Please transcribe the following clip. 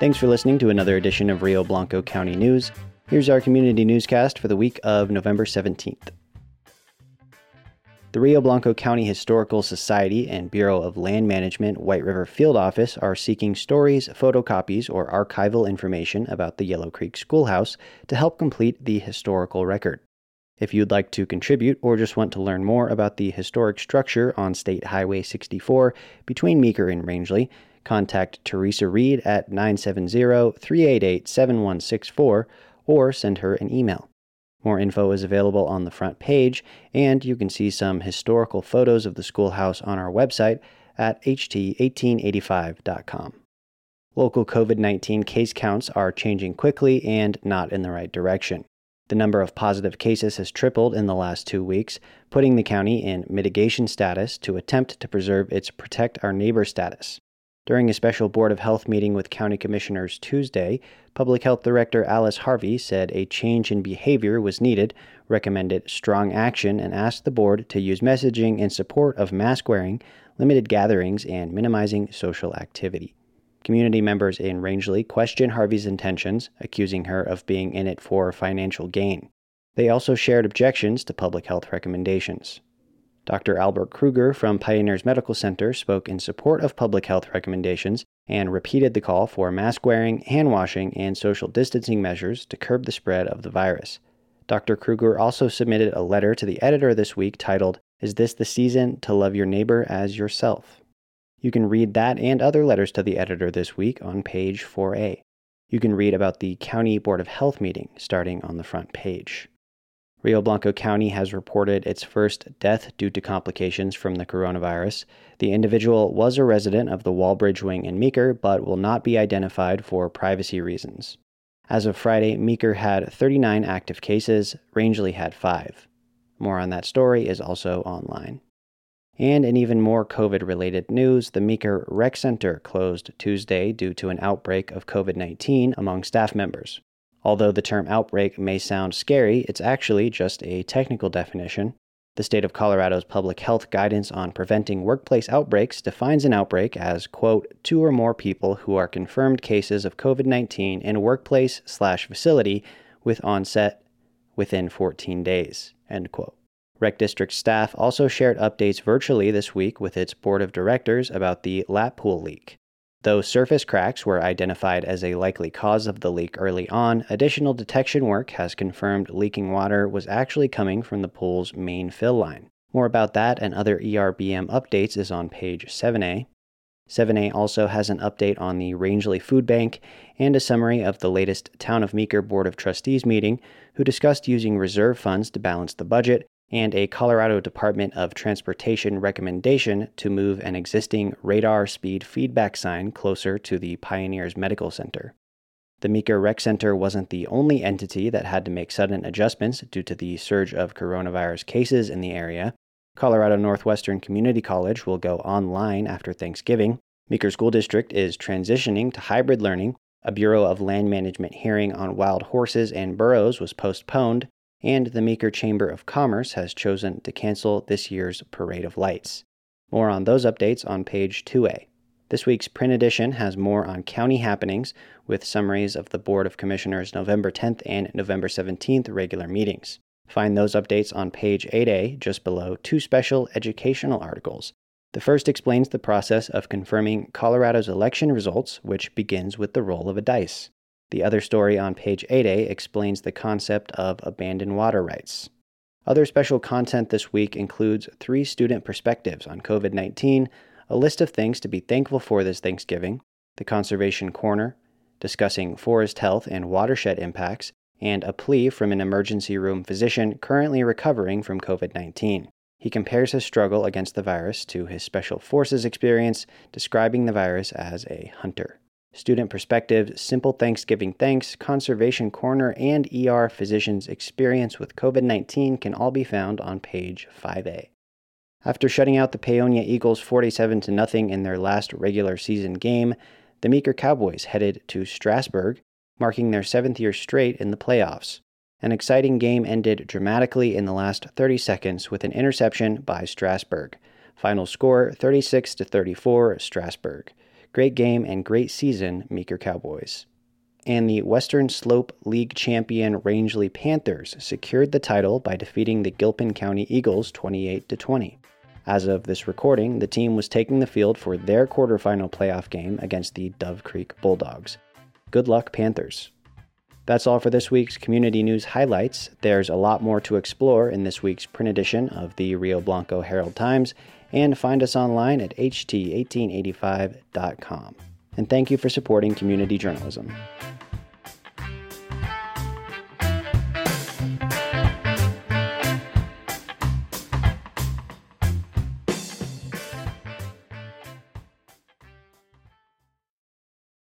Thanks for listening to another edition of Rio Blanco County News. Here's our community newscast for the week of November 17th. The Rio Blanco County Historical Society and Bureau of Land Management White River Field Office are seeking stories, photocopies, or archival information about the Yellow Creek Schoolhouse to help complete the historical record. If you'd like to contribute or just want to learn more about the historic structure on State Highway 64 between Meeker and Rangeley, contact Teresa Reed at 970 388 7164 or send her an email. More info is available on the front page, and you can see some historical photos of the schoolhouse on our website at ht1885.com. Local COVID 19 case counts are changing quickly and not in the right direction. The number of positive cases has tripled in the last two weeks, putting the county in mitigation status to attempt to preserve its protect our neighbor status. During a special Board of Health meeting with county commissioners Tuesday, Public Health Director Alice Harvey said a change in behavior was needed, recommended strong action, and asked the board to use messaging in support of mask wearing, limited gatherings, and minimizing social activity. Community members in Rangeley questioned Harvey's intentions, accusing her of being in it for financial gain. They also shared objections to public health recommendations. Dr. Albert Kruger from Pioneers Medical Center spoke in support of public health recommendations and repeated the call for mask wearing, hand washing, and social distancing measures to curb the spread of the virus. Dr. Kruger also submitted a letter to the editor this week titled, Is This the Season to Love Your Neighbor as Yourself? You can read that and other letters to the editor this week on page 4A. You can read about the County Board of Health meeting starting on the front page. Rio Blanco County has reported its first death due to complications from the coronavirus. The individual was a resident of the Walbridge Wing in Meeker, but will not be identified for privacy reasons. As of Friday, Meeker had 39 active cases, Rangeley had 5. More on that story is also online. And in even more COVID related news, the Meeker Rec Center closed Tuesday due to an outbreak of COVID 19 among staff members. Although the term outbreak may sound scary, it's actually just a technical definition. The state of Colorado's public health guidance on preventing workplace outbreaks defines an outbreak as, quote, two or more people who are confirmed cases of COVID 19 in a workplace slash facility with onset within 14 days, end quote. Rec District staff also shared updates virtually this week with its board of directors about the lap pool leak. Though surface cracks were identified as a likely cause of the leak early on, additional detection work has confirmed leaking water was actually coming from the pool's main fill line. More about that and other ERBM updates is on page 7A. 7A also has an update on the Rangeley Food Bank and a summary of the latest Town of Meeker Board of Trustees meeting, who discussed using reserve funds to balance the budget and a Colorado Department of Transportation recommendation to move an existing radar speed feedback sign closer to the Pioneers Medical Center. The Meeker Rec Center wasn't the only entity that had to make sudden adjustments due to the surge of coronavirus cases in the area. Colorado Northwestern Community College will go online after Thanksgiving. Meeker School District is transitioning to hybrid learning. A Bureau of Land Management hearing on wild horses and burros was postponed, and the Meeker Chamber of Commerce has chosen to cancel this year's Parade of Lights. More on those updates on page 2A. This week's print edition has more on county happenings with summaries of the Board of Commissioners November 10th and November 17th regular meetings. Find those updates on page 8A, just below two special educational articles. The first explains the process of confirming Colorado's election results, which begins with the roll of a dice. The other story on page 8a explains the concept of abandoned water rights. Other special content this week includes three student perspectives on COVID 19, a list of things to be thankful for this Thanksgiving, the Conservation Corner, discussing forest health and watershed impacts, and a plea from an emergency room physician currently recovering from COVID 19. He compares his struggle against the virus to his special forces experience, describing the virus as a hunter. Student Perspective, Simple Thanksgiving Thanks, Conservation Corner, and ER Physicians' Experience with COVID 19 can all be found on page 5A. After shutting out the Paonia Eagles 47 to nothing in their last regular season game, the Meeker Cowboys headed to Strasburg, marking their seventh year straight in the playoffs. An exciting game ended dramatically in the last 30 seconds with an interception by Strasburg. Final score 36 to 34 Strasburg. Great game and great season, Meeker Cowboys. And the Western Slope League champion Rangeley Panthers secured the title by defeating the Gilpin County Eagles 28 to 20. As of this recording, the team was taking the field for their quarterfinal playoff game against the Dove Creek Bulldogs. Good luck, Panthers. That's all for this week's community news highlights. There's a lot more to explore in this week's print edition of the Rio Blanco Herald Times, and find us online at ht1885.com. And thank you for supporting community journalism.